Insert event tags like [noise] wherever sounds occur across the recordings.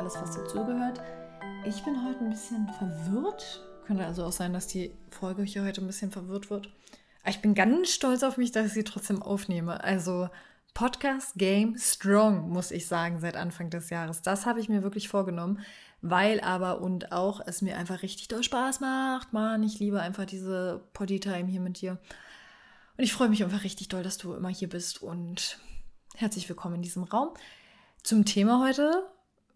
alles, was dazugehört. Ich bin heute ein bisschen verwirrt. Könnte also auch sein, dass die Folge hier heute ein bisschen verwirrt wird. Aber ich bin ganz stolz auf mich, dass ich sie trotzdem aufnehme. Also Podcast Game Strong, muss ich sagen, seit Anfang des Jahres. Das habe ich mir wirklich vorgenommen, weil aber und auch es mir einfach richtig doll Spaß macht. Mann, ich liebe einfach diese Poddy-Time hier mit dir. Und ich freue mich einfach richtig doll, dass du immer hier bist und herzlich willkommen in diesem Raum. Zum Thema heute,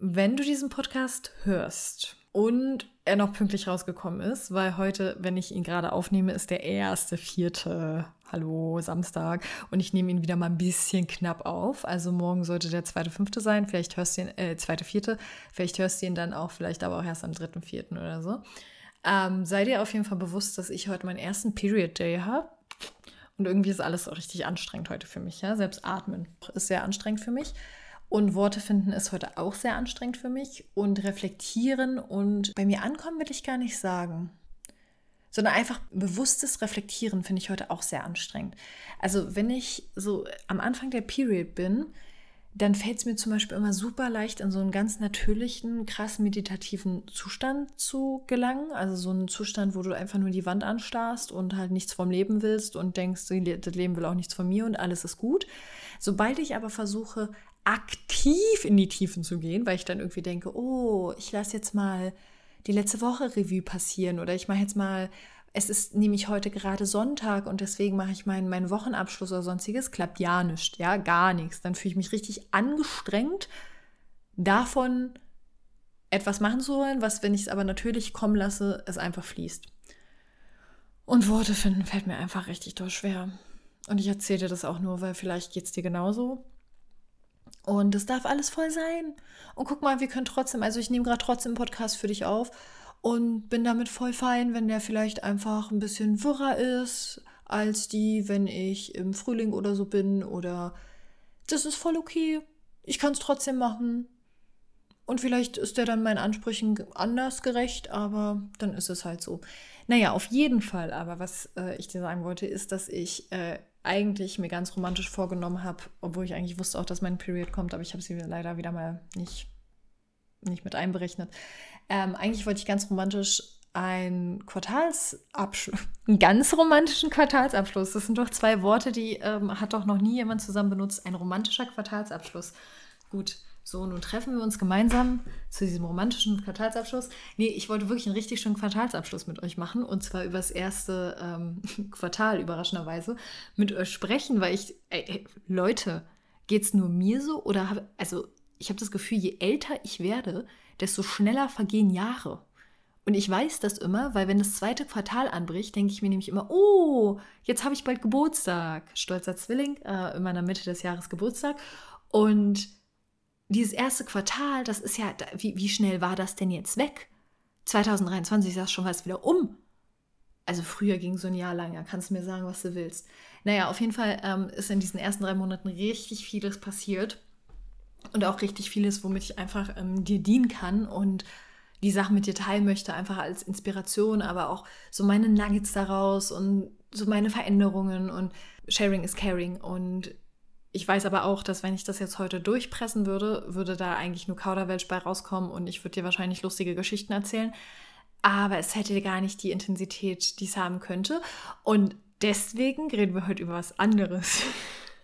wenn du diesen Podcast hörst und er noch pünktlich rausgekommen ist, weil heute, wenn ich ihn gerade aufnehme, ist der erste, vierte, hallo, Samstag und ich nehme ihn wieder mal ein bisschen knapp auf. Also morgen sollte der zweite, fünfte sein, vielleicht hörst du ihn, äh, zweite, vierte, vielleicht hörst du ihn dann auch, vielleicht aber auch erst am dritten, vierten oder so. Ähm, sei dir auf jeden Fall bewusst, dass ich heute meinen ersten Period Day habe. Und irgendwie ist alles so richtig anstrengend heute für mich. Ja? Selbst atmen ist sehr anstrengend für mich. Und Worte finden ist heute auch sehr anstrengend für mich. Und reflektieren und bei mir ankommen will ich gar nicht sagen. Sondern einfach bewusstes Reflektieren finde ich heute auch sehr anstrengend. Also wenn ich so am Anfang der Period bin, dann fällt es mir zum Beispiel immer super leicht, in so einen ganz natürlichen, krass meditativen Zustand zu gelangen. Also so einen Zustand, wo du einfach nur die Wand anstarrst und halt nichts vom Leben willst und denkst, das Leben will auch nichts von mir und alles ist gut. Sobald ich aber versuche, aktiv in die Tiefen zu gehen, weil ich dann irgendwie denke, oh, ich lasse jetzt mal die letzte Woche Revue passieren oder ich mache jetzt mal es ist nämlich heute gerade Sonntag und deswegen mache ich meinen, meinen Wochenabschluss oder sonstiges, klappt ja nichts, ja, gar nichts. Dann fühle ich mich richtig angestrengt, davon etwas machen zu wollen, was, wenn ich es aber natürlich kommen lasse, es einfach fließt. Und Worte finden fällt mir einfach richtig doll schwer. Und ich erzähle dir das auch nur, weil vielleicht geht es dir genauso. Und es darf alles voll sein. Und guck mal, wir können trotzdem, also ich nehme gerade trotzdem einen Podcast für dich auf und bin damit voll fein, wenn der vielleicht einfach ein bisschen wirrer ist als die, wenn ich im Frühling oder so bin oder das ist voll okay. Ich kann es trotzdem machen. Und vielleicht ist der dann meinen Ansprüchen anders gerecht, aber dann ist es halt so. Naja, auf jeden Fall, aber was äh, ich dir sagen wollte, ist, dass ich äh, eigentlich mir ganz romantisch vorgenommen habe, obwohl ich eigentlich wusste auch, dass mein Period kommt, aber ich habe sie leider wieder mal nicht, nicht mit einberechnet, ähm, eigentlich wollte ich ganz romantisch einen Quartalsabschluss, [laughs] einen ganz romantischen Quartalsabschluss. Das sind doch zwei Worte, die ähm, hat doch noch nie jemand zusammen benutzt. Ein romantischer Quartalsabschluss. Gut, so, nun treffen wir uns gemeinsam zu diesem romantischen Quartalsabschluss. Nee, ich wollte wirklich einen richtig schönen Quartalsabschluss mit euch machen und zwar über das erste ähm, [laughs] Quartal, überraschenderweise, mit euch sprechen, weil ich, ey, Leute, geht's nur mir so oder habe, also ich habe das Gefühl, je älter ich werde, desto schneller vergehen Jahre. Und ich weiß das immer, weil wenn das zweite Quartal anbricht, denke ich mir nämlich immer, oh, jetzt habe ich bald Geburtstag. Stolzer Zwilling, äh, in meiner Mitte des Jahres Geburtstag. Und dieses erste Quartal, das ist ja, wie, wie schnell war das denn jetzt weg? 2023 ist schon fast wieder um. Also früher ging so ein Jahr lang, ja, kannst du mir sagen, was du willst. Naja, auf jeden Fall ähm, ist in diesen ersten drei Monaten richtig vieles passiert und auch richtig vieles, womit ich einfach ähm, dir dienen kann und die Sachen mit dir teilen möchte, einfach als Inspiration, aber auch so meine Nuggets daraus und so meine Veränderungen und Sharing is Caring. Und ich weiß aber auch, dass wenn ich das jetzt heute durchpressen würde, würde da eigentlich nur Kauderwelsch bei rauskommen und ich würde dir wahrscheinlich lustige Geschichten erzählen. Aber es hätte gar nicht die Intensität, die es haben könnte. Und deswegen reden wir heute über was anderes.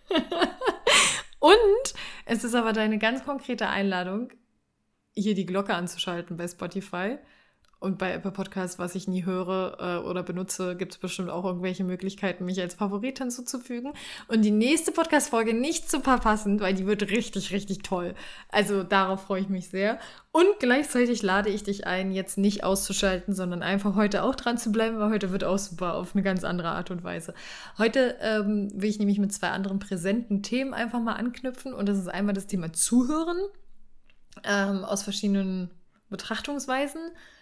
[laughs] Und es ist aber deine ganz konkrete Einladung, hier die Glocke anzuschalten bei Spotify. Und bei Apple Podcasts, was ich nie höre äh, oder benutze, gibt es bestimmt auch irgendwelche Möglichkeiten, mich als Favorit hinzuzufügen. Und die nächste Podcast-Folge nicht zu verpassen, weil die wird richtig, richtig toll. Also darauf freue ich mich sehr. Und gleichzeitig lade ich dich ein, jetzt nicht auszuschalten, sondern einfach heute auch dran zu bleiben, weil heute wird auch super auf eine ganz andere Art und Weise. Heute ähm, will ich nämlich mit zwei anderen präsenten Themen einfach mal anknüpfen. Und das ist einmal das Thema Zuhören ähm, aus verschiedenen Betrachtungsweisen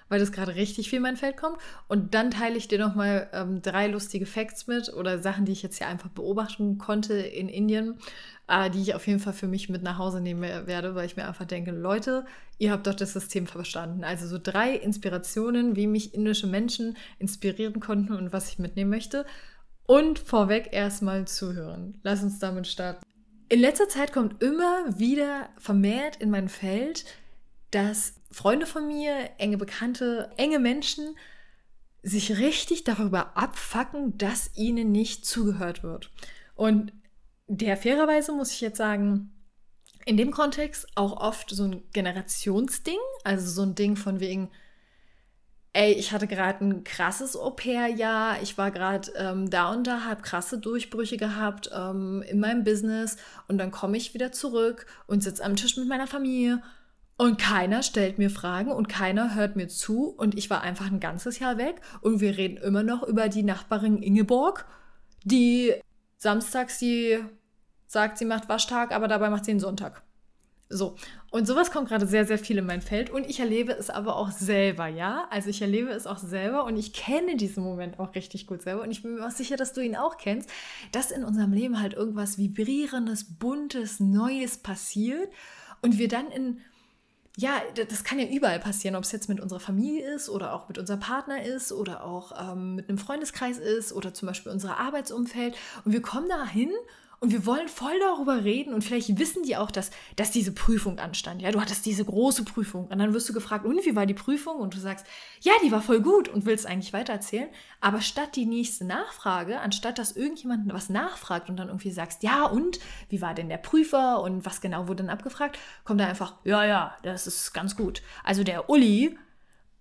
weil das gerade richtig viel in mein Feld kommt. Und dann teile ich dir nochmal ähm, drei lustige Facts mit oder Sachen, die ich jetzt hier einfach beobachten konnte in Indien, äh, die ich auf jeden Fall für mich mit nach Hause nehmen werde, weil ich mir einfach denke, Leute, ihr habt doch das System verstanden. Also so drei Inspirationen, wie mich indische Menschen inspirieren konnten und was ich mitnehmen möchte. Und vorweg erstmal zuhören. Lass uns damit starten. In letzter Zeit kommt immer wieder vermehrt in mein Feld, dass Freunde von mir, enge Bekannte, enge Menschen sich richtig darüber abfacken, dass ihnen nicht zugehört wird. Und der fairerweise muss ich jetzt sagen, in dem Kontext auch oft so ein Generationsding, also so ein Ding von wegen, ey, ich hatte gerade ein krasses Au-pair-Jahr, ich war gerade ähm, da und da, habe krasse Durchbrüche gehabt ähm, in meinem Business und dann komme ich wieder zurück und sitze am Tisch mit meiner Familie und keiner stellt mir Fragen und keiner hört mir zu und ich war einfach ein ganzes Jahr weg und wir reden immer noch über die Nachbarin Ingeborg, die samstags die sagt, sie macht Waschtag, aber dabei macht sie einen Sonntag. So. Und sowas kommt gerade sehr, sehr viel in mein Feld. Und ich erlebe es aber auch selber, ja? Also ich erlebe es auch selber und ich kenne diesen Moment auch richtig gut selber. Und ich bin mir auch sicher, dass du ihn auch kennst, dass in unserem Leben halt irgendwas Vibrierendes, Buntes, Neues passiert und wir dann in ja, das kann ja überall passieren, ob es jetzt mit unserer Familie ist oder auch mit unserem Partner ist oder auch ähm, mit einem Freundeskreis ist oder zum Beispiel unser Arbeitsumfeld. Und wir kommen da hin und wir wollen voll darüber reden und vielleicht wissen die auch, dass, dass diese Prüfung anstand. Ja, du hattest diese große Prüfung und dann wirst du gefragt, und wie war die Prüfung? Und du sagst, ja, die war voll gut und willst eigentlich weitererzählen. Aber statt die nächste Nachfrage, anstatt dass irgendjemand was nachfragt und dann irgendwie sagst, ja, und wie war denn der Prüfer und was genau wurde dann abgefragt, kommt da einfach, ja, ja, das ist ganz gut. Also der Uli,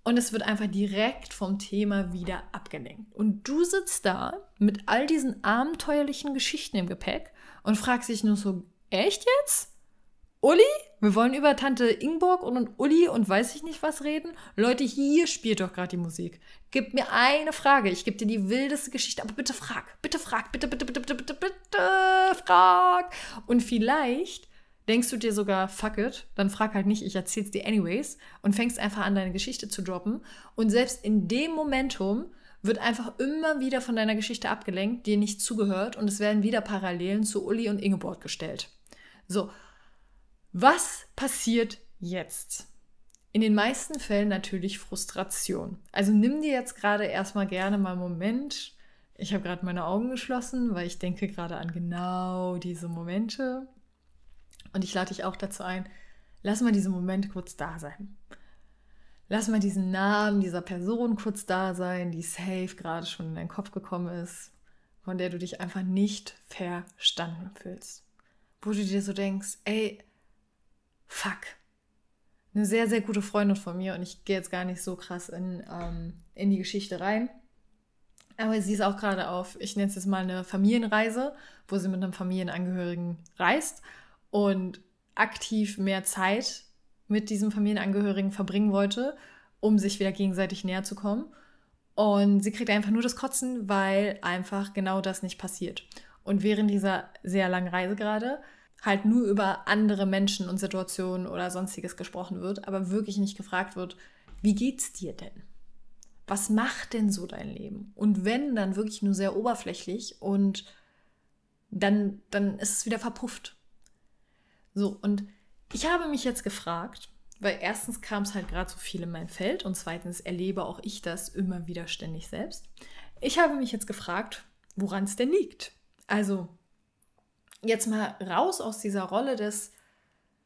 und es wird einfach direkt vom Thema wieder abgelenkt. Und du sitzt da mit all diesen abenteuerlichen Geschichten im Gepäck und fragst dich nur so, echt jetzt? Uli? Wir wollen über Tante Ingborg und Uli und weiß ich nicht was reden? Leute, hier spielt doch gerade die Musik. Gib mir eine Frage. Ich gebe dir die wildeste Geschichte, aber bitte frag. Bitte frag. Bitte, bitte, bitte, bitte, bitte, bitte frag. Und vielleicht denkst du dir sogar, fuck it, dann frag halt nicht, ich erzähl's dir anyways und fängst einfach an, deine Geschichte zu droppen. Und selbst in dem Momentum wird einfach immer wieder von deiner Geschichte abgelenkt, dir nicht zugehört und es werden wieder Parallelen zu Uli und Ingeborg gestellt. So, was passiert jetzt? In den meisten Fällen natürlich Frustration. Also nimm dir jetzt gerade erstmal gerne mal einen Moment. Ich habe gerade meine Augen geschlossen, weil ich denke gerade an genau diese Momente. Und ich lade dich auch dazu ein, lass mal diesen Moment kurz da sein. Lass mal diesen Namen dieser Person kurz da sein, die safe gerade schon in deinen Kopf gekommen ist, von der du dich einfach nicht verstanden fühlst. Wo du dir so denkst, ey, fuck. Eine sehr, sehr gute Freundin von mir und ich gehe jetzt gar nicht so krass in, ähm, in die Geschichte rein. Aber sie ist auch gerade auf, ich nenne es jetzt mal eine Familienreise, wo sie mit einem Familienangehörigen reist und aktiv mehr Zeit mit diesem Familienangehörigen verbringen wollte, um sich wieder gegenseitig näher zu kommen. Und sie kriegt einfach nur das Kotzen, weil einfach genau das nicht passiert. Und während dieser sehr langen Reise gerade halt nur über andere Menschen und Situationen oder sonstiges gesprochen wird, aber wirklich nicht gefragt wird, wie geht's dir denn? Was macht denn so dein Leben? Und wenn, dann wirklich nur sehr oberflächlich und dann, dann ist es wieder verpufft. So, und ich habe mich jetzt gefragt, weil erstens kam es halt gerade so viel in mein Feld und zweitens erlebe auch ich das immer wieder ständig selbst. Ich habe mich jetzt gefragt, woran es denn liegt. Also jetzt mal raus aus dieser Rolle des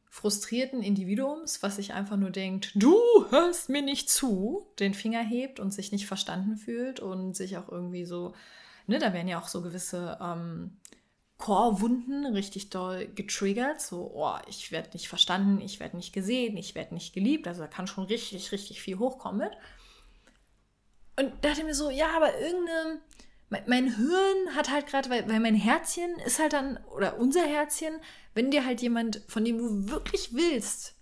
frustrierten Individuums, was sich einfach nur denkt, du hörst mir nicht zu, den Finger hebt und sich nicht verstanden fühlt und sich auch irgendwie so, ne, da werden ja auch so gewisse ähm, Chorwunden richtig doll getriggert. So, oh, ich werde nicht verstanden, ich werde nicht gesehen, ich werde nicht geliebt. Also da kann schon richtig, richtig viel hochkommen. Und dachte mir so, ja, aber irgendeine, mein, mein Hirn hat halt gerade, weil, weil mein Herzchen ist halt dann, oder unser Herzchen, wenn dir halt jemand, von dem du wirklich willst,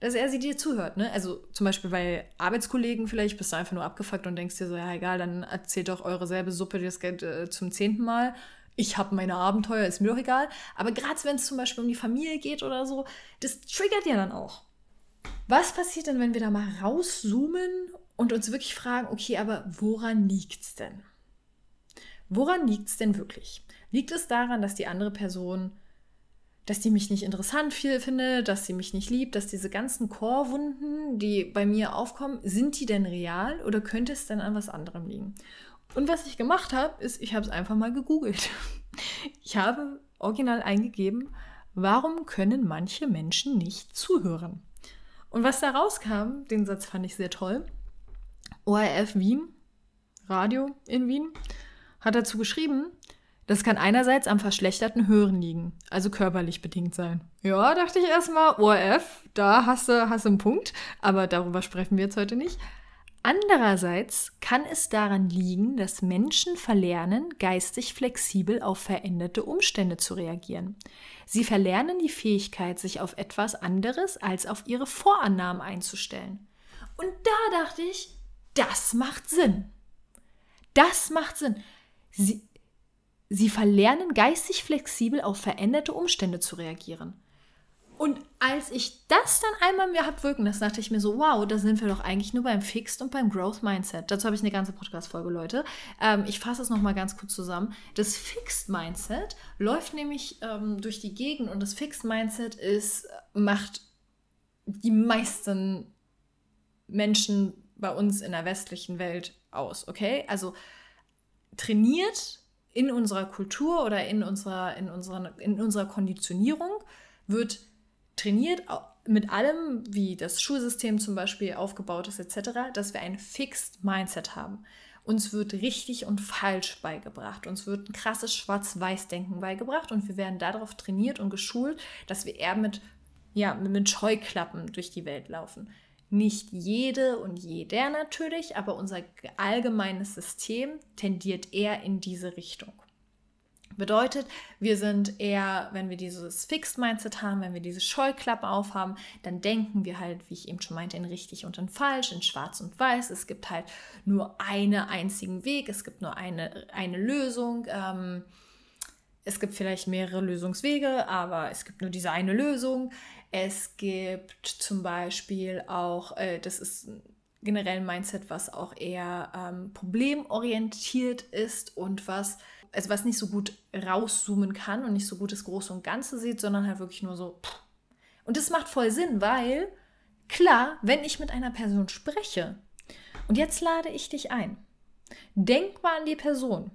dass er sie dir zuhört, ne? Also zum Beispiel bei Arbeitskollegen vielleicht bist du einfach nur abgefuckt und denkst dir so, ja egal, dann erzählt doch eure selbe Suppe das Geld äh, zum zehnten Mal ich habe meine Abenteuer, ist mir doch egal. Aber gerade wenn es zum Beispiel um die Familie geht oder so, das triggert ja dann auch. Was passiert denn, wenn wir da mal rauszoomen und uns wirklich fragen, okay, aber woran liegt es denn? Woran liegt es denn wirklich? Liegt es daran, dass die andere Person, dass die mich nicht interessant viel findet, dass sie mich nicht liebt, dass diese ganzen Chorwunden, die bei mir aufkommen, sind die denn real oder könnte es denn an was anderem liegen? Und was ich gemacht habe, ist, ich habe es einfach mal gegoogelt. [laughs] Ich habe original eingegeben, warum können manche Menschen nicht zuhören? Und was da rauskam, den Satz fand ich sehr toll. ORF Wien, Radio in Wien, hat dazu geschrieben, das kann einerseits am verschlechterten Hören liegen, also körperlich bedingt sein. Ja, dachte ich erstmal, ORF, da hast du, hast du einen Punkt, aber darüber sprechen wir jetzt heute nicht. Andererseits kann es daran liegen, dass Menschen verlernen, geistig flexibel auf veränderte Umstände zu reagieren. Sie verlernen die Fähigkeit, sich auf etwas anderes als auf ihre Vorannahmen einzustellen. Und da dachte ich, das macht Sinn. Das macht Sinn. Sie, sie verlernen geistig flexibel auf veränderte Umstände zu reagieren. Und als ich das dann einmal mir habe wirken lassen, dachte ich mir so, wow, da sind wir doch eigentlich nur beim Fixed und beim Growth Mindset. Dazu habe ich eine ganze Podcast-Folge, Leute. Ähm, ich fasse es nochmal ganz kurz zusammen. Das Fixed Mindset läuft nämlich ähm, durch die Gegend und das Fixed Mindset ist, macht die meisten Menschen bei uns in der westlichen Welt aus, okay? Also trainiert in unserer Kultur oder in unserer, in unserer, in unserer Konditionierung wird trainiert mit allem, wie das Schulsystem zum Beispiel aufgebaut ist, etc., dass wir ein Fixed Mindset haben. Uns wird richtig und falsch beigebracht. Uns wird ein krasses Schwarz-Weiß-Denken beigebracht und wir werden darauf trainiert und geschult, dass wir eher mit, ja, mit Scheuklappen durch die Welt laufen. Nicht jede und jeder natürlich, aber unser allgemeines System tendiert eher in diese Richtung. Bedeutet, wir sind eher, wenn wir dieses Fixed Mindset haben, wenn wir diese Scheuklappen aufhaben, dann denken wir halt, wie ich eben schon meinte, in richtig und in falsch, in schwarz und weiß. Es gibt halt nur einen einzigen Weg, es gibt nur eine, eine Lösung. Ähm, es gibt vielleicht mehrere Lösungswege, aber es gibt nur diese eine Lösung. Es gibt zum Beispiel auch, äh, das ist generell ein Mindset, was auch eher ähm, problemorientiert ist und was also was nicht so gut rauszoomen kann und nicht so gut das Große und Ganze sieht, sondern halt wirklich nur so. Und das macht voll Sinn, weil klar, wenn ich mit einer Person spreche und jetzt lade ich dich ein, denk mal an die Person,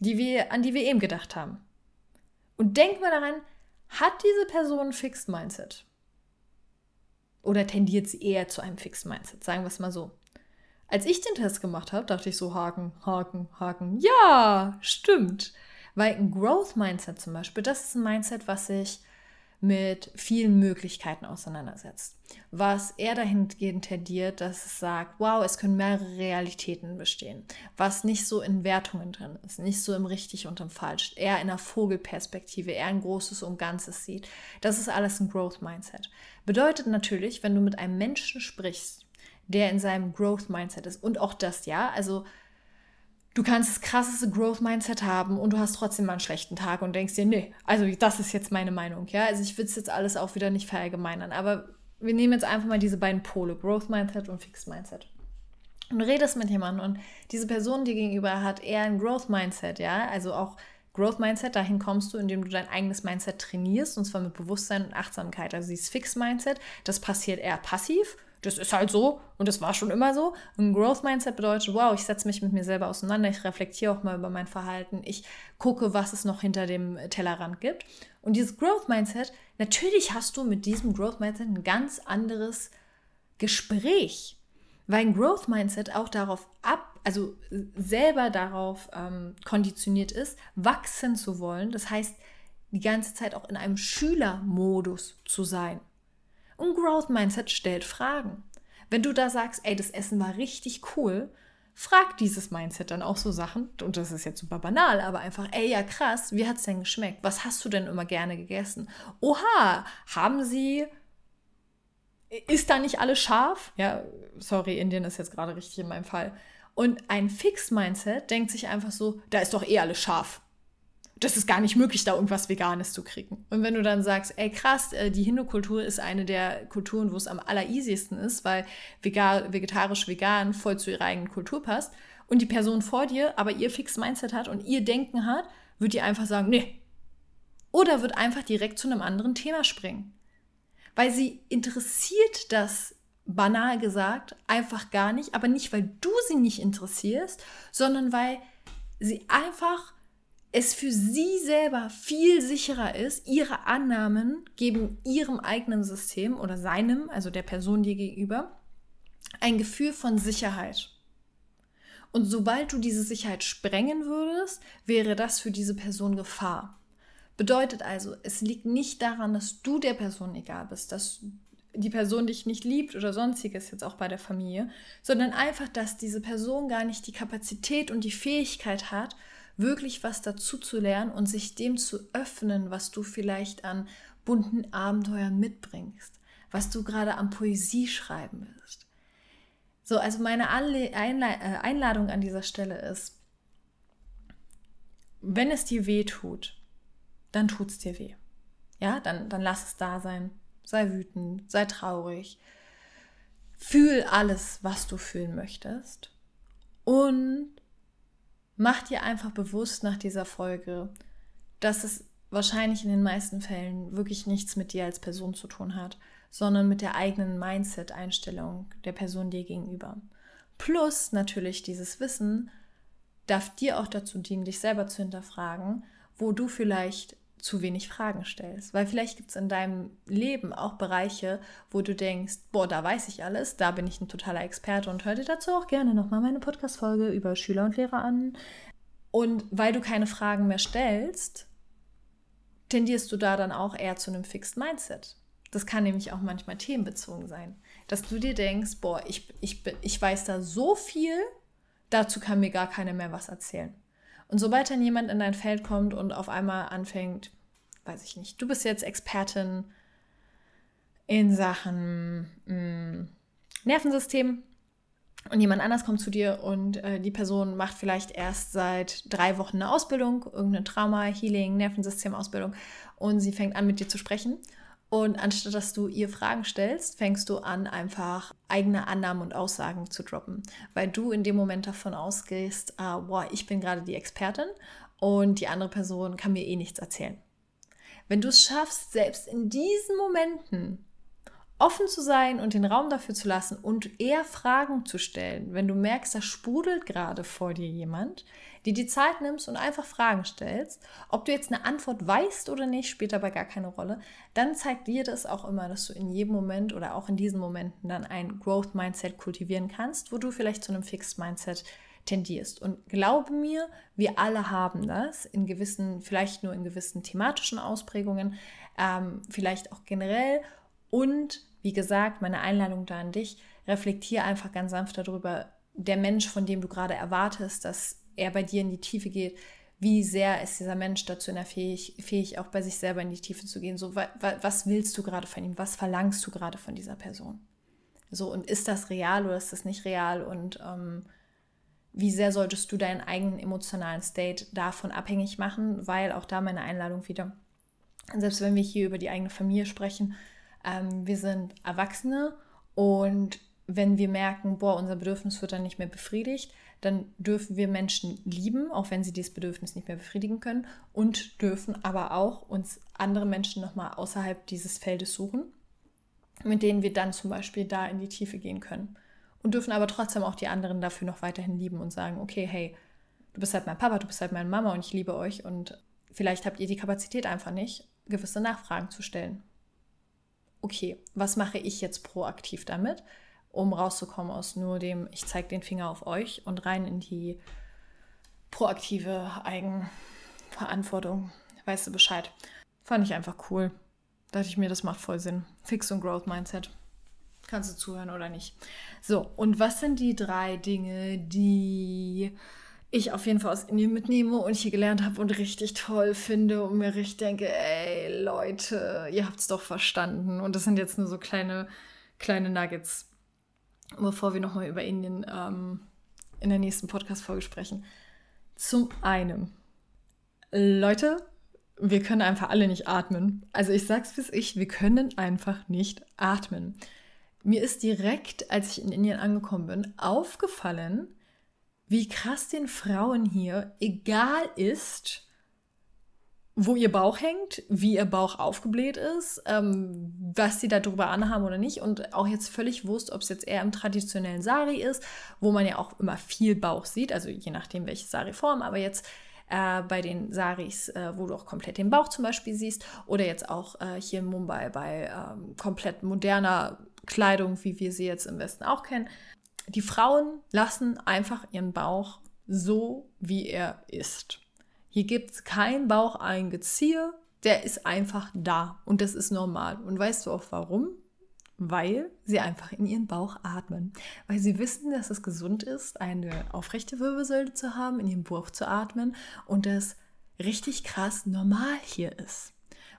die wir, an die wir eben gedacht haben. Und denk mal daran, hat diese Person ein Fixed Mindset? Oder tendiert sie eher zu einem Fixed Mindset? Sagen wir es mal so. Als ich den Test gemacht habe, dachte ich so, Haken, Haken, Haken. Ja, stimmt. Weil ein Growth Mindset zum Beispiel, das ist ein Mindset, was sich mit vielen Möglichkeiten auseinandersetzt. Was eher dahingehend tendiert, dass es sagt, wow, es können mehrere Realitäten bestehen. Was nicht so in Wertungen drin ist, nicht so im richtig und im falsch, eher in einer Vogelperspektive, eher ein großes und Ganzes sieht. Das ist alles ein Growth Mindset. Bedeutet natürlich, wenn du mit einem Menschen sprichst, der in seinem Growth Mindset ist. Und auch das, ja, also du kannst das krasseste Growth Mindset haben und du hast trotzdem mal einen schlechten Tag und denkst dir, nee, also das ist jetzt meine Meinung, ja. Also ich will es jetzt alles auch wieder nicht verallgemeinern, aber wir nehmen jetzt einfach mal diese beiden Pole, Growth Mindset und Fixed Mindset. Und du redest mit jemandem und diese Person dir gegenüber hat eher ein Growth Mindset, ja, also auch Growth Mindset, dahin kommst du, indem du dein eigenes Mindset trainierst, und zwar mit Bewusstsein und Achtsamkeit. Also dieses Fixed Mindset, das passiert eher passiv das ist halt so und das war schon immer so. Ein Growth Mindset bedeutet, wow, ich setze mich mit mir selber auseinander, ich reflektiere auch mal über mein Verhalten, ich gucke, was es noch hinter dem Tellerrand gibt. Und dieses Growth Mindset, natürlich hast du mit diesem Growth Mindset ein ganz anderes Gespräch, weil ein Growth Mindset auch darauf ab, also selber darauf ähm, konditioniert ist, wachsen zu wollen. Das heißt, die ganze Zeit auch in einem Schülermodus zu sein. Und Growth Mindset stellt Fragen. Wenn du da sagst, ey, das Essen war richtig cool, frag dieses Mindset dann auch so Sachen, und das ist jetzt super banal, aber einfach, ey, ja krass, wie hat es denn geschmeckt? Was hast du denn immer gerne gegessen? Oha, haben sie, ist da nicht alles scharf? Ja, sorry, Indien ist jetzt gerade richtig in meinem Fall. Und ein Fixed Mindset denkt sich einfach so, da ist doch eh alles scharf das ist gar nicht möglich, da irgendwas Veganes zu kriegen. Und wenn du dann sagst, ey krass, äh, die Hindu-Kultur ist eine der Kulturen, wo es am allereasiesten ist, weil vegetarisch, vegan voll zu ihrer eigenen Kultur passt und die Person vor dir aber ihr fixes Mindset hat und ihr Denken hat, wird ihr einfach sagen, nee. Oder wird einfach direkt zu einem anderen Thema springen. Weil sie interessiert das, banal gesagt, einfach gar nicht, aber nicht, weil du sie nicht interessierst, sondern weil sie einfach es für sie selber viel sicherer ist, ihre Annahmen geben ihrem eigenen System oder seinem, also der Person dir gegenüber, ein Gefühl von Sicherheit. Und sobald du diese Sicherheit sprengen würdest, wäre das für diese Person Gefahr. Bedeutet also, es liegt nicht daran, dass du der Person egal bist, dass die Person dich nicht liebt oder sonstiges jetzt auch bei der Familie, sondern einfach, dass diese Person gar nicht die Kapazität und die Fähigkeit hat, wirklich was dazu zu lernen und sich dem zu öffnen, was du vielleicht an bunten Abenteuern mitbringst, was du gerade an Poesie schreiben willst. So, also meine äh, Einladung an dieser Stelle ist, wenn es dir weh tut, dann tut es dir weh. Ja, dann, dann lass es da sein. Sei wütend, sei traurig. Fühl alles, was du fühlen möchtest. Und mach dir einfach bewusst nach dieser Folge, dass es wahrscheinlich in den meisten Fällen wirklich nichts mit dir als Person zu tun hat, sondern mit der eigenen Mindset-Einstellung der Person dir gegenüber. Plus natürlich dieses Wissen darf dir auch dazu dienen, dich selber zu hinterfragen, wo du vielleicht zu wenig Fragen stellst. Weil vielleicht gibt es in deinem Leben auch Bereiche, wo du denkst, boah, da weiß ich alles, da bin ich ein totaler Experte und hör dir dazu auch gerne nochmal meine Podcast-Folge über Schüler und Lehrer an. Und weil du keine Fragen mehr stellst, tendierst du da dann auch eher zu einem Fixed Mindset. Das kann nämlich auch manchmal themenbezogen sein. Dass du dir denkst, boah, ich, ich, ich weiß da so viel, dazu kann mir gar keiner mehr was erzählen. Und sobald dann jemand in dein Feld kommt und auf einmal anfängt, weiß ich nicht, du bist jetzt Expertin in Sachen mh, mm, Nervensystem und jemand anders kommt zu dir und äh, die Person macht vielleicht erst seit drei Wochen eine Ausbildung, irgendeine Trauma, Healing, Nervensystem-Ausbildung und sie fängt an mit dir zu sprechen und anstatt dass du ihr Fragen stellst, fängst du an, einfach eigene Annahmen und Aussagen zu droppen, weil du in dem Moment davon ausgehst, ah, boah, ich bin gerade die Expertin und die andere Person kann mir eh nichts erzählen. Wenn du es schaffst, selbst in diesen Momenten offen zu sein und den Raum dafür zu lassen und eher Fragen zu stellen, wenn du merkst, da sprudelt gerade vor dir jemand, die die Zeit nimmst und einfach Fragen stellst. Ob du jetzt eine Antwort weißt oder nicht, spielt dabei gar keine Rolle. Dann zeigt dir das auch immer, dass du in jedem Moment oder auch in diesen Momenten dann ein Growth Mindset kultivieren kannst, wo du vielleicht zu einem Fixed Mindset tendierst. Und glaube mir, wir alle haben das in gewissen, vielleicht nur in gewissen thematischen Ausprägungen, ähm, vielleicht auch generell. Und wie gesagt, meine Einladung da an dich, reflektiere einfach ganz sanft darüber, der Mensch, von dem du gerade erwartest, dass er bei dir in die Tiefe geht, wie sehr ist dieser Mensch dazu in der fähig, fähig, auch bei sich selber in die Tiefe zu gehen. So, wa, was willst du gerade von ihm? Was verlangst du gerade von dieser Person? So, und ist das real oder ist das nicht real? Und ähm, wie sehr solltest du deinen eigenen emotionalen State davon abhängig machen? Weil auch da meine Einladung wieder, selbst wenn wir hier über die eigene Familie sprechen, ähm, wir sind Erwachsene und wenn wir merken, boah, unser Bedürfnis wird dann nicht mehr befriedigt, dann dürfen wir Menschen lieben, auch wenn sie dieses Bedürfnis nicht mehr befriedigen können und dürfen aber auch uns andere Menschen nochmal außerhalb dieses Feldes suchen, mit denen wir dann zum Beispiel da in die Tiefe gehen können. Und dürfen aber trotzdem auch die anderen dafür noch weiterhin lieben und sagen, okay, hey, du bist halt mein Papa, du bist halt meine Mama und ich liebe euch und vielleicht habt ihr die Kapazität einfach nicht, gewisse Nachfragen zu stellen. Okay, was mache ich jetzt proaktiv damit? Um rauszukommen aus nur dem, ich zeige den Finger auf euch und rein in die proaktive Eigenverantwortung. Weißt du Bescheid. Fand ich einfach cool. Dachte ich mir, das macht voll Sinn. Fix und Growth Mindset. Kannst du zuhören oder nicht? So, und was sind die drei Dinge, die ich auf jeden Fall aus Indien mitnehme und hier gelernt habe und richtig toll finde und mir richtig denke, ey Leute, ihr habt es doch verstanden. Und das sind jetzt nur so kleine, kleine Nuggets bevor wir nochmal über Indien ähm, in der nächsten Podcast-Folge sprechen. Zum einen, Leute, wir können einfach alle nicht atmen. Also ich sag's bis ich, wir können einfach nicht atmen. Mir ist direkt, als ich in Indien angekommen bin, aufgefallen, wie krass den Frauen hier egal ist, wo ihr Bauch hängt, wie ihr Bauch aufgebläht ist, ähm, was sie da drüber anhaben oder nicht. Und auch jetzt völlig wusst, ob es jetzt eher im traditionellen Sari ist, wo man ja auch immer viel Bauch sieht, also je nachdem welche Sari-Form, aber jetzt äh, bei den Saris, äh, wo du auch komplett den Bauch zum Beispiel siehst, oder jetzt auch äh, hier in Mumbai bei ähm, komplett moderner Kleidung, wie wir sie jetzt im Westen auch kennen. Die Frauen lassen einfach ihren Bauch so, wie er ist. Hier gibt es kein Baucheingezieher, der ist einfach da und das ist normal. Und weißt du auch warum? Weil sie einfach in ihren Bauch atmen. Weil sie wissen, dass es gesund ist, eine aufrechte Wirbelsäule zu haben, in ihren Bauch zu atmen und das richtig krass normal hier ist.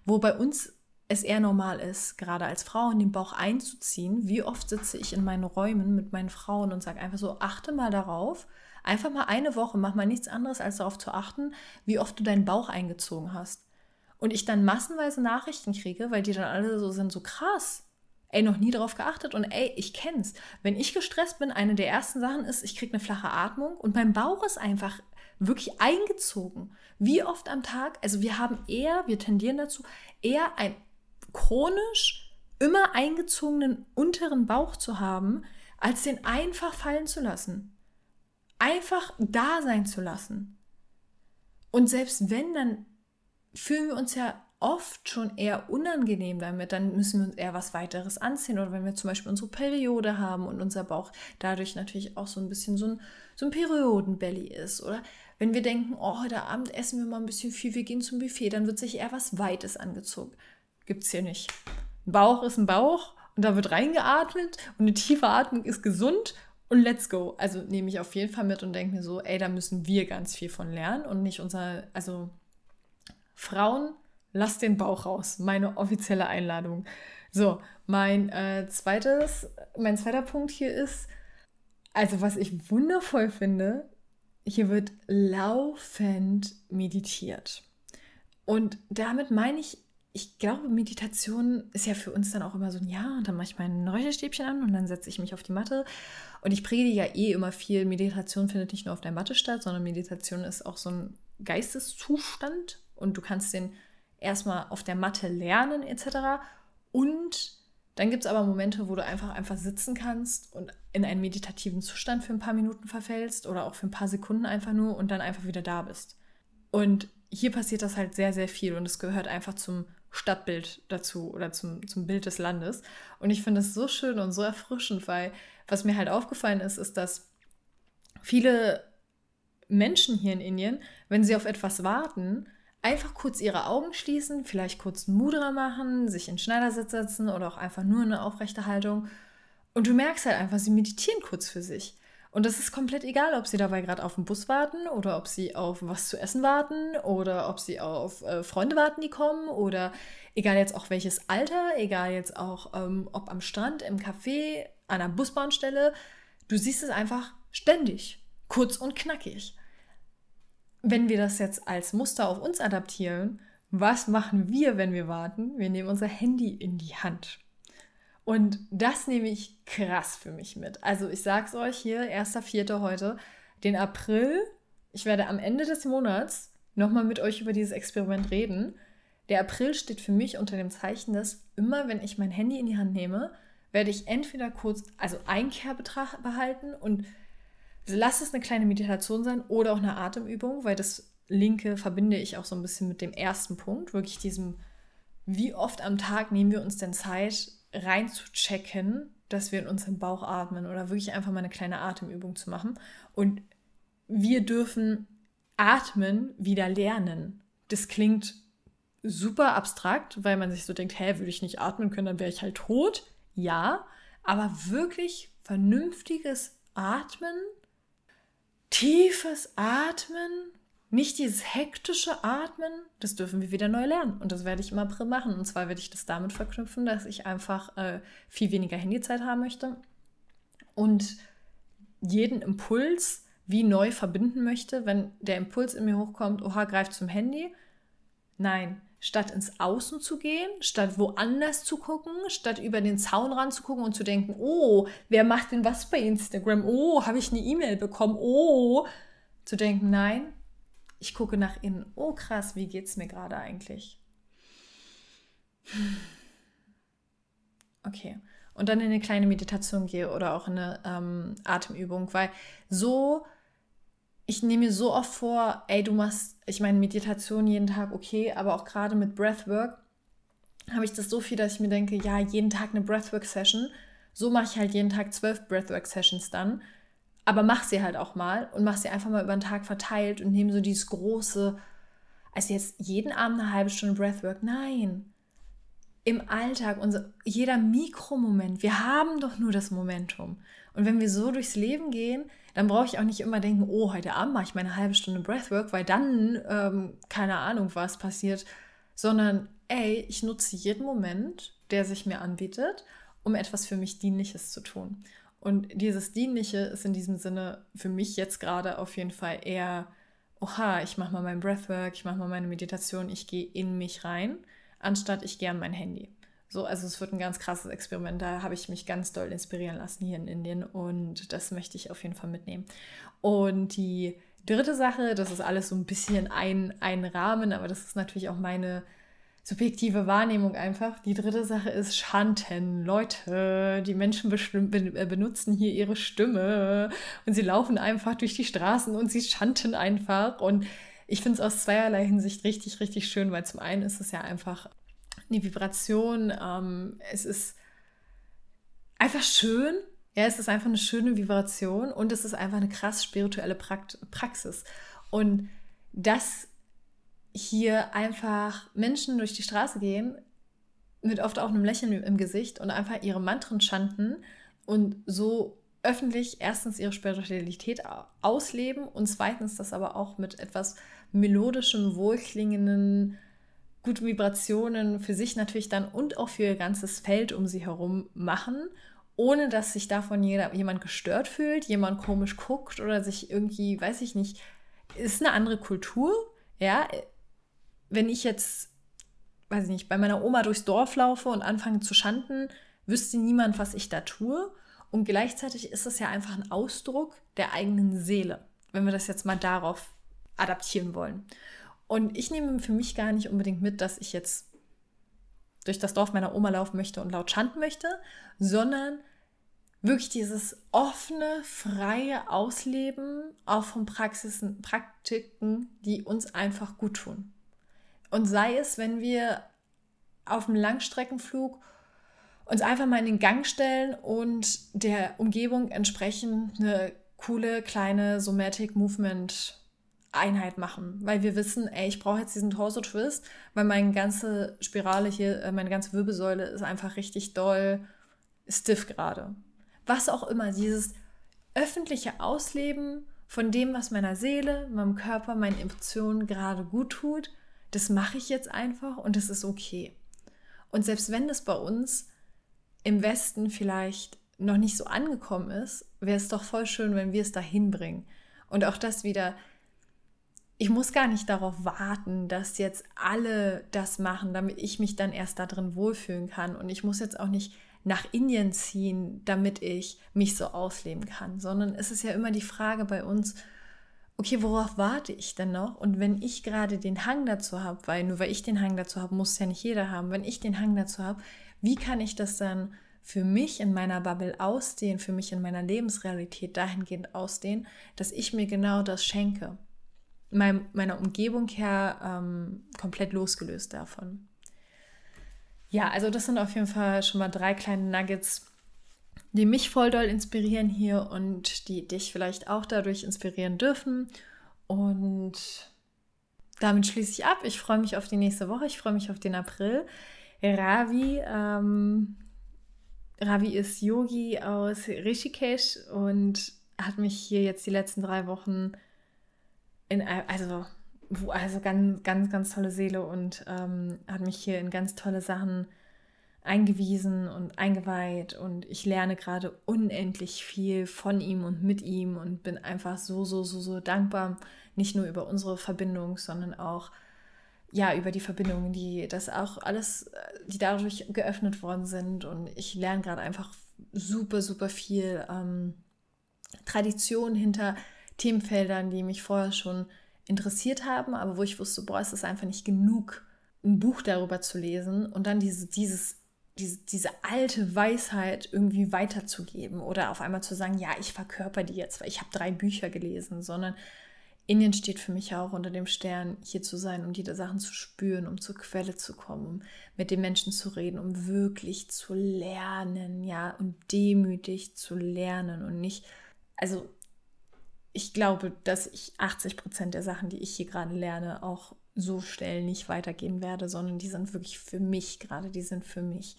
Wo bei uns es eher normal ist, gerade als Frau in den Bauch einzuziehen. Wie oft sitze ich in meinen Räumen mit meinen Frauen und sage einfach so, achte mal darauf, einfach mal eine Woche, mach mal nichts anderes, als darauf zu achten, wie oft du deinen Bauch eingezogen hast. Und ich dann massenweise Nachrichten kriege, weil die dann alle so sind, so krass. Ey, noch nie darauf geachtet und ey, ich kenn's. Wenn ich gestresst bin, eine der ersten Sachen ist, ich kriege eine flache Atmung und mein Bauch ist einfach wirklich eingezogen. Wie oft am Tag? Also wir haben eher, wir tendieren dazu, eher ein chronisch immer eingezogenen unteren Bauch zu haben, als den einfach fallen zu lassen. Einfach da sein zu lassen. Und selbst wenn, dann fühlen wir uns ja oft schon eher unangenehm damit, dann müssen wir uns eher was weiteres anziehen. Oder wenn wir zum Beispiel unsere Periode haben und unser Bauch dadurch natürlich auch so ein bisschen so ein, so ein Periodenbelly ist. Oder wenn wir denken, oh, heute Abend essen wir mal ein bisschen viel, wir gehen zum Buffet, dann wird sich eher was Weites angezogen. Gibt es hier nicht. Ein Bauch ist ein Bauch und da wird reingeatmet und eine tiefe Atmung ist gesund und let's go. Also nehme ich auf jeden Fall mit und denke mir so, ey, da müssen wir ganz viel von lernen und nicht unser, also Frauen, lasst den Bauch raus. Meine offizielle Einladung. So, mein äh, zweites, mein zweiter Punkt hier ist, also was ich wundervoll finde, hier wird laufend meditiert. Und damit meine ich ich glaube, Meditation ist ja für uns dann auch immer so ein Ja, und dann mache ich mein Räucherstäbchen an und dann setze ich mich auf die Matte. Und ich predige ja eh immer viel. Meditation findet nicht nur auf der Matte statt, sondern Meditation ist auch so ein Geisteszustand und du kannst den erstmal auf der Matte lernen etc. Und dann gibt es aber Momente, wo du einfach einfach sitzen kannst und in einen meditativen Zustand für ein paar Minuten verfällst oder auch für ein paar Sekunden einfach nur und dann einfach wieder da bist. Und hier passiert das halt sehr, sehr viel und es gehört einfach zum Stadtbild dazu oder zum, zum Bild des Landes. Und ich finde es so schön und so erfrischend, weil was mir halt aufgefallen ist, ist, dass viele Menschen hier in Indien, wenn sie auf etwas warten, einfach kurz ihre Augen schließen, vielleicht kurz einen Mudra machen, sich in Schneidersitz setzen oder auch einfach nur eine aufrechte Haltung. Und du merkst halt einfach, sie meditieren kurz für sich. Und das ist komplett egal, ob sie dabei gerade auf den Bus warten oder ob sie auf was zu essen warten oder ob sie auf äh, Freunde warten, die kommen oder egal jetzt auch welches Alter, egal jetzt auch ähm, ob am Strand, im Café, an einer Busbahnstelle. Du siehst es einfach ständig, kurz und knackig. Wenn wir das jetzt als Muster auf uns adaptieren, was machen wir, wenn wir warten? Wir nehmen unser Handy in die Hand. Und das nehme ich krass für mich mit. Also ich sage es euch hier, 1.4. heute, den April. Ich werde am Ende des Monats nochmal mit euch über dieses Experiment reden. Der April steht für mich unter dem Zeichen, dass immer, wenn ich mein Handy in die Hand nehme, werde ich entweder kurz, also Einkehr behalten und lass es eine kleine Meditation sein oder auch eine Atemübung, weil das linke verbinde ich auch so ein bisschen mit dem ersten Punkt, wirklich diesem, wie oft am Tag nehmen wir uns denn Zeit, reinzuchecken, dass wir in unserem Bauch atmen oder wirklich einfach mal eine kleine Atemübung zu machen. Und wir dürfen atmen wieder lernen. Das klingt super abstrakt, weil man sich so denkt, hä, würde ich nicht atmen können, dann wäre ich halt tot. Ja, aber wirklich vernünftiges Atmen, tiefes Atmen nicht dieses hektische Atmen, das dürfen wir wieder neu lernen. Und das werde ich im April machen. Und zwar werde ich das damit verknüpfen, dass ich einfach äh, viel weniger Handyzeit haben möchte und jeden Impuls wie neu verbinden möchte, wenn der Impuls in mir hochkommt, oha, greift zum Handy. Nein, statt ins Außen zu gehen, statt woanders zu gucken, statt über den Zaun ranzugucken und zu denken, oh, wer macht denn was bei Instagram? Oh, habe ich eine E-Mail bekommen? Oh, zu denken, nein, ich gucke nach innen. Oh krass, wie geht es mir gerade eigentlich? Okay. Und dann in eine kleine Meditation gehe oder auch in eine ähm, Atemübung, weil so ich nehme mir so oft vor, ey, du machst, ich meine, Meditation jeden Tag okay, aber auch gerade mit Breathwork habe ich das so viel, dass ich mir denke, ja, jeden Tag eine Breathwork-Session. So mache ich halt jeden Tag zwölf Breathwork-Sessions dann. Aber mach sie halt auch mal und mach sie einfach mal über den Tag verteilt und nehme so dieses große, also jetzt jeden Abend eine halbe Stunde Breathwork. Nein. Im Alltag, unser, jeder Mikromoment, wir haben doch nur das Momentum. Und wenn wir so durchs Leben gehen, dann brauche ich auch nicht immer denken, oh, heute Abend mache ich meine halbe Stunde Breathwork, weil dann, ähm, keine Ahnung, was passiert, sondern, ey, ich nutze jeden Moment, der sich mir anbietet, um etwas für mich Dienliches zu tun. Und dieses Dienliche ist in diesem Sinne für mich jetzt gerade auf jeden Fall eher, oha, ich mache mal mein Breathwork, ich mache mal meine Meditation, ich gehe in mich rein, anstatt ich gehe an mein Handy. So, also es wird ein ganz krasses Experiment. Da habe ich mich ganz doll inspirieren lassen hier in Indien und das möchte ich auf jeden Fall mitnehmen. Und die dritte Sache, das ist alles so ein bisschen ein, ein Rahmen, aber das ist natürlich auch meine subjektive Wahrnehmung einfach. Die dritte Sache ist Schanten. Leute, die Menschen äh, benutzen hier ihre Stimme und sie laufen einfach durch die Straßen und sie schanten einfach. Und ich finde es aus zweierlei Hinsicht richtig, richtig schön, weil zum einen ist es ja einfach eine Vibration. Ähm, es ist einfach schön. Ja, es ist einfach eine schöne Vibration und es ist einfach eine krass spirituelle Prakt Praxis. Und dass hier einfach Menschen durch die Straße gehen, mit oft auch einem Lächeln im Gesicht und einfach ihre Mantren chanten und so öffentlich erstens ihre Spiritualität ausleben und zweitens das aber auch mit etwas melodischem, wohlklingenden, gute Vibrationen für sich natürlich dann und auch für ihr ganzes Feld um sie herum machen, ohne dass sich davon jeder, jemand gestört fühlt, jemand komisch guckt oder sich irgendwie, weiß ich nicht, ist eine andere Kultur. Ja, wenn ich jetzt, weiß ich nicht, bei meiner Oma durchs Dorf laufe und anfange zu schanden, wüsste niemand, was ich da tue. Und gleichzeitig ist es ja einfach ein Ausdruck der eigenen Seele, wenn wir das jetzt mal darauf adaptieren wollen. Und ich nehme für mich gar nicht unbedingt mit, dass ich jetzt durch das Dorf meiner Oma laufen möchte und laut chanten möchte, sondern wirklich dieses offene, freie Ausleben auch von Praxisen, Praktiken, die uns einfach gut tun. Und sei es, wenn wir auf einem Langstreckenflug uns einfach mal in den Gang stellen und der Umgebung entsprechend eine coole kleine Somatic Movement Einheit machen, weil wir wissen, ey, ich brauche jetzt diesen Torso-Twist, weil meine ganze Spirale hier, äh, meine ganze Wirbelsäule ist einfach richtig doll stiff gerade. Was auch immer, dieses öffentliche Ausleben von dem, was meiner Seele, meinem Körper, meinen Emotionen gerade gut tut, das mache ich jetzt einfach und es ist okay. Und selbst wenn das bei uns im Westen vielleicht noch nicht so angekommen ist, wäre es doch voll schön, wenn wir es dahin bringen. Und auch das wieder, ich muss gar nicht darauf warten, dass jetzt alle das machen, damit ich mich dann erst da drin wohlfühlen kann. Und ich muss jetzt auch nicht nach Indien ziehen, damit ich mich so ausleben kann, sondern es ist ja immer die Frage bei uns, okay, worauf warte ich denn noch? Und wenn ich gerade den Hang dazu habe, weil nur weil ich den Hang dazu habe, muss ja nicht jeder haben, wenn ich den Hang dazu habe, wie kann ich das dann für mich in meiner Bubble ausdehnen, für mich in meiner Lebensrealität dahingehend ausdehnen, dass ich mir genau das schenke? mein, meiner Umgebung her ähm, komplett losgelöst davon. Ja, also das sind auf jeden Fall schon mal drei kleine Nuggets, die mich voll doll inspirieren hier und die dich vielleicht auch dadurch inspirieren dürfen. Und damit schließe ich ab. Ich freue mich auf die nächste Woche. Ich freue mich auf den April. Ravi, ähm, Ravi ist Yogi aus Rishikesh und hat mich hier jetzt die letzten drei Wochen in, also, also ganz, ganz, ganz tolle Seele und ähm, hat mich hier in ganz tolle Sachen eingewiesen und eingeweiht und ich lerne gerade unendlich viel von ihm und mit ihm und bin einfach so, so, so, so dankbar, nicht nur über unsere Verbindung, sondern auch ja, über die Verbindungen, die das auch alles, die dadurch geöffnet worden sind. Und ich lerne gerade einfach super, super viel ähm, Tradition hinter Themenfeldern, die mich vorher schon interessiert haben, aber wo ich wusste, boah, es ist einfach nicht genug, ein Buch darüber zu lesen. Und dann diese, dieses, diese, diese alte Weisheit irgendwie weiterzugeben oder auf einmal zu sagen, ja, ich verkörper die jetzt, weil ich habe drei Bücher gelesen, sondern Indien steht für mich auch unter dem Stern, hier zu sein, um diese Sachen zu spüren, um zur Quelle zu kommen, um mit den Menschen zu reden, um wirklich zu lernen, ja, und demütig zu lernen und nicht, also ich glaube, dass ich 80 Prozent der Sachen, die ich hier gerade lerne, auch so schnell nicht weitergeben werde, sondern die sind wirklich für mich gerade, die sind für mich.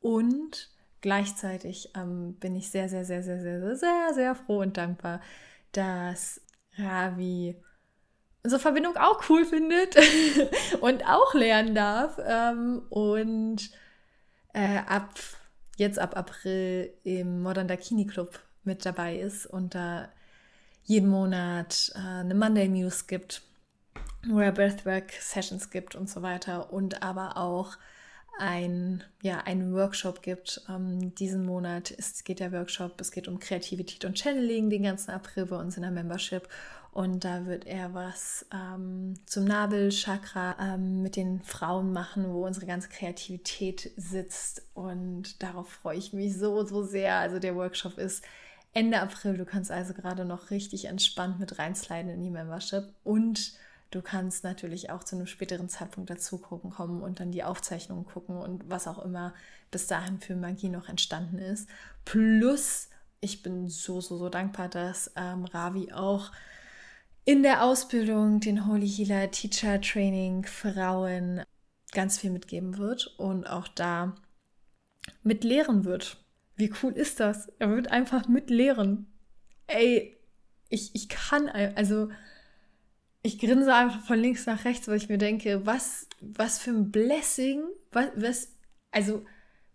Und gleichzeitig ähm, bin ich sehr, sehr, sehr, sehr, sehr, sehr, sehr, sehr froh und dankbar, dass Ravi unsere Verbindung auch cool findet [laughs] und auch lernen darf. Ähm, und äh, ab jetzt ab April im Modern Dakini Club mit dabei ist und da jeden Monat äh, eine Monday News gibt, er Breathwork Sessions gibt und so weiter und aber auch ein, ja, einen Workshop gibt. Ähm, diesen Monat ist, geht der Workshop, es geht um Kreativität und Channeling den ganzen April bei uns in der Membership. Und da wird er was ähm, zum Nabelchakra ähm, mit den Frauen machen, wo unsere ganze Kreativität sitzt. Und darauf freue ich mich so, so sehr. Also der Workshop ist Ende April. Du kannst also gerade noch richtig entspannt mit reinsliden in die Membership. Und Du kannst natürlich auch zu einem späteren Zeitpunkt dazu gucken kommen und dann die Aufzeichnungen gucken und was auch immer bis dahin für Magie noch entstanden ist. Plus, ich bin so, so, so dankbar, dass ähm, Ravi auch in der Ausbildung den Holy Healer Teacher Training Frauen ganz viel mitgeben wird und auch da mitlehren wird. Wie cool ist das? Er wird einfach mitlehren. Ey, ich, ich kann, also ich grinse einfach von links nach rechts, weil ich mir denke, was, was für ein Blessing, was, was, also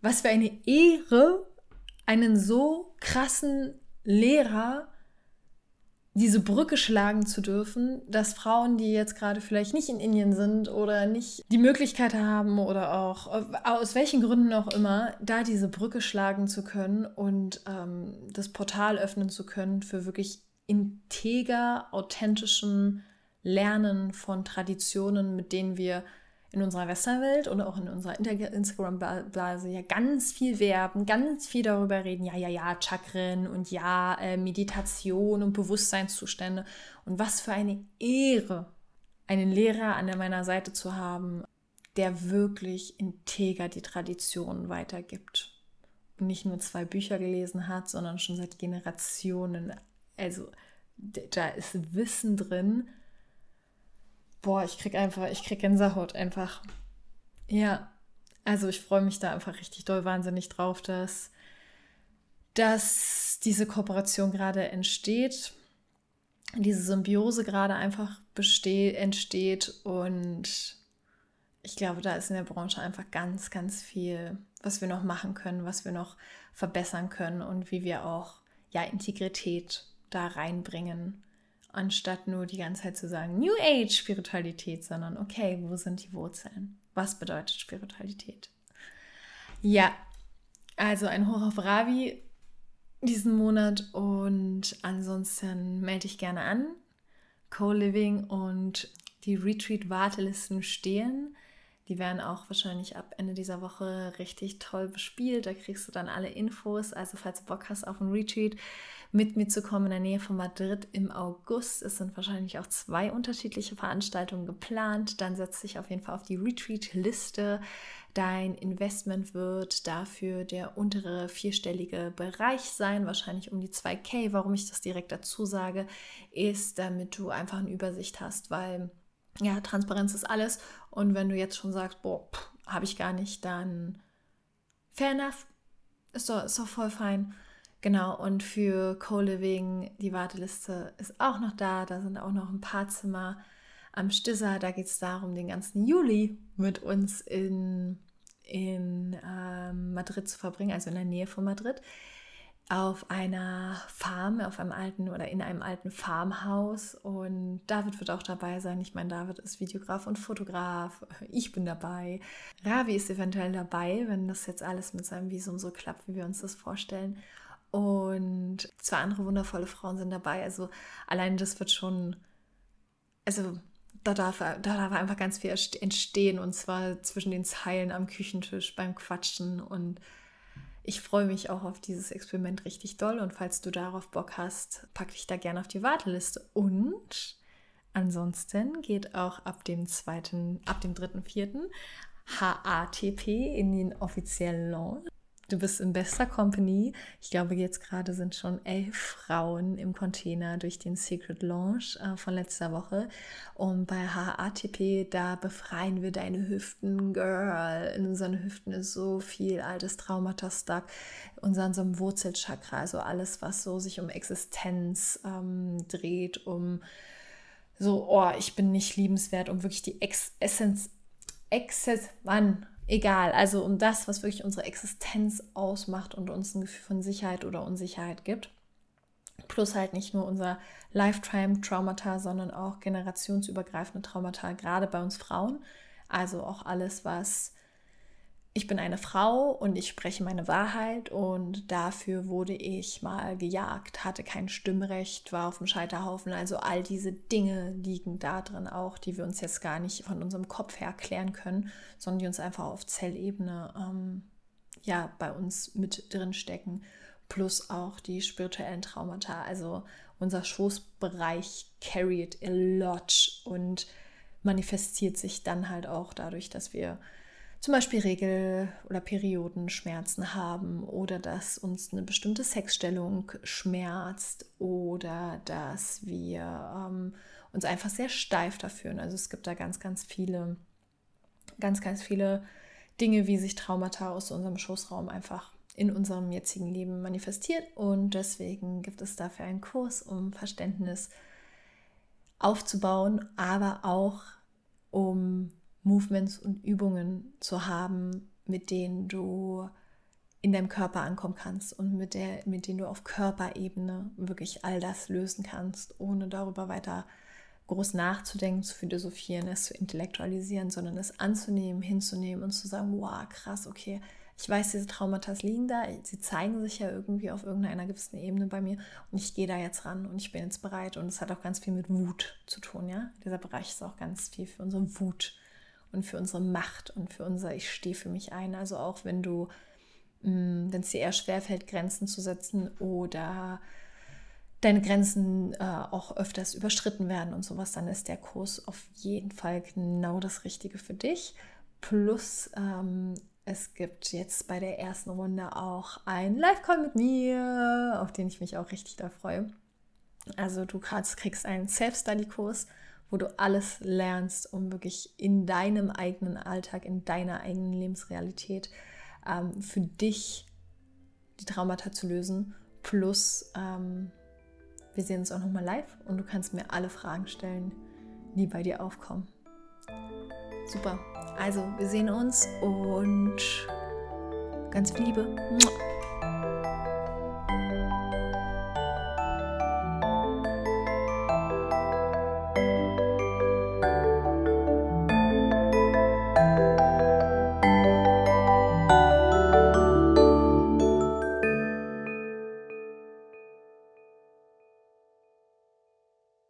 was für eine Ehre, einen so krassen Lehrer diese Brücke schlagen zu dürfen, dass Frauen, die jetzt gerade vielleicht nicht in Indien sind oder nicht die Möglichkeit haben oder auch aus welchen Gründen auch immer, da diese Brücke schlagen zu können und ähm, das Portal öffnen zu können für wirklich integer, authentischem Lernen von Traditionen, mit denen wir in unserer Westernwelt und auch in unserer Instagram-Blase ja ganz viel werben, ganz viel darüber reden, ja, ja, ja, Chakren und ja, äh, Meditation und Bewusstseinszustände. Und was für eine Ehre, einen Lehrer an meiner Seite zu haben, der wirklich integer die Traditionen weitergibt. Und nicht nur zwei Bücher gelesen hat, sondern schon seit Generationen. Also da ist Wissen drin, boah, ich krieg einfach, ich krieg Gänsehaut einfach. Ja, also ich freue mich da einfach richtig doll wahnsinnig drauf, dass, dass diese Kooperation gerade entsteht, diese Symbiose gerade einfach besteht, entsteht und ich glaube, da ist in der Branche einfach ganz, ganz viel, was wir noch machen können, was wir noch verbessern können und wie wir auch ja Integrität da reinbringen anstatt nur die ganze Zeit zu sagen New Age Spiritualität, sondern okay, wo sind die Wurzeln? Was bedeutet Spiritualität? Ja, also ein Hoch auf Ravi diesen Monat und ansonsten melde ich gerne an. Co-Living und die Retreat-Wartelisten stehen. Die werden auch wahrscheinlich ab Ende dieser Woche richtig toll bespielt. Da kriegst du dann alle Infos. Also falls du Bock hast auf ein Retreat, mit mir zu kommen in der Nähe von Madrid im August. Es sind wahrscheinlich auch zwei unterschiedliche Veranstaltungen geplant. Dann setz dich auf jeden Fall auf die Retreat-Liste. Dein Investment wird dafür der untere vierstellige Bereich sein, wahrscheinlich um die 2K. Warum ich das direkt dazu sage, ist, damit du einfach eine Übersicht hast, weil ja, Transparenz ist alles. Und wenn du jetzt schon sagst, boah, habe ich gar nicht, dann fair enough. Ist doch, ist doch voll fein. Genau, und für Co-Living, die Warteliste ist auch noch da. Da sind auch noch ein paar Zimmer am Stisser. Da geht es darum, den ganzen Juli mit uns in, in ähm, Madrid zu verbringen, also in der Nähe von Madrid auf einer Farm, auf einem alten oder in einem alten Farmhaus. Und David wird auch dabei sein. Ich meine, David ist Videograf und Fotograf. Ich bin dabei. Ravi ist eventuell dabei, wenn das jetzt alles mit seinem Visum so klappt, wie wir uns das vorstellen. Und zwei andere wundervolle Frauen sind dabei. Also allein das wird schon, also da darf, da darf einfach ganz viel entstehen. Und zwar zwischen den Zeilen am Küchentisch beim Quatschen und ich freue mich auch auf dieses Experiment richtig doll und falls du darauf Bock hast, packe ich da gerne auf die Warteliste. Und Ansonsten geht auch ab dem zweiten, ab dem dritten, vierten HATP in den offiziellen Launch. Du bist in bester Company. Ich glaube, jetzt gerade sind schon elf Frauen im Container durch den Secret Launch äh, von letzter Woche. Und bei HATP, da befreien wir deine Hüften, Girl. In unseren Hüften ist so viel altes Traumata stuck. Unser, unserem Wurzelchakra, also alles, was so sich um Existenz ähm, dreht, um so, oh, ich bin nicht liebenswert, um wirklich die Ex Essenz, Exzess, Mann, egal, also um das, was wirklich unsere Existenz ausmacht und uns ein Gefühl von Sicherheit oder Unsicherheit gibt. Plus halt nicht nur unser Lifetime-Traumata, sondern auch generationsübergreifende Traumata, gerade bei uns Frauen. Also auch alles, was ich bin eine Frau und ich spreche meine Wahrheit und dafür wurde ich mal gejagt, hatte kein Stimmrecht, war auf dem Scheiterhaufen. Also all diese Dinge liegen da drin auch, die wir uns jetzt gar nicht von unserem Kopf her klären können, sondern die uns einfach auf Zellebene ähm, ja bei uns mit drin stecken. Plus auch die spirituellen Traumata. Also unser Schoßbereich carried a lot und manifestiert sich dann halt auch dadurch, dass wir zum Beispiel Regel- oder Periodenschmerzen haben oder dass uns eine bestimmte Sexstellung schmerzt oder dass wir ähm, uns einfach sehr steif da fühlen. Also es gibt da ganz, ganz viele, ganz, ganz viele Dinge, wie sich Traumata aus unserem Schoßraum einfach in unserem jetzigen Leben manifestiert. Und deswegen gibt es dafür einen Kurs, um Verständnis aufzubauen, aber auch um Movements und Übungen zu haben, mit denen du in deinem Körper ankommen kannst und mit, der, mit denen du auf Körperebene wirklich all das lösen kannst, ohne darüber weiter groß nachzudenken, zu philosophieren, es zu intellektualisieren, sondern es anzunehmen, hinzunehmen und zu sagen, wow, krass, okay, ich weiß, diese Traumata liegen da, sie zeigen sich ja irgendwie auf irgendeiner gewissen Ebene bei mir und ich gehe da jetzt ran und ich bin jetzt bereit und es hat auch ganz viel mit Wut zu tun, ja. Dieser Bereich ist auch ganz viel für unsere Wut und für unsere Macht und für unser Ich stehe für mich ein. Also auch wenn du, mm, wenn es dir eher schwerfällt, Grenzen zu setzen oder deine Grenzen äh, auch öfters überschritten werden und sowas, dann ist der Kurs auf jeden Fall genau das Richtige für dich. Plus ähm, es gibt jetzt bei der ersten Runde auch ein Live-Call mit mir, auf den ich mich auch richtig da freue. Also du kriegst einen Self-Study-Kurs wo du alles lernst, um wirklich in deinem eigenen Alltag, in deiner eigenen Lebensrealität ähm, für dich die Traumata zu lösen. Plus, ähm, wir sehen uns auch nochmal live und du kannst mir alle Fragen stellen, die bei dir aufkommen. Super. Also, wir sehen uns und ganz viel Liebe.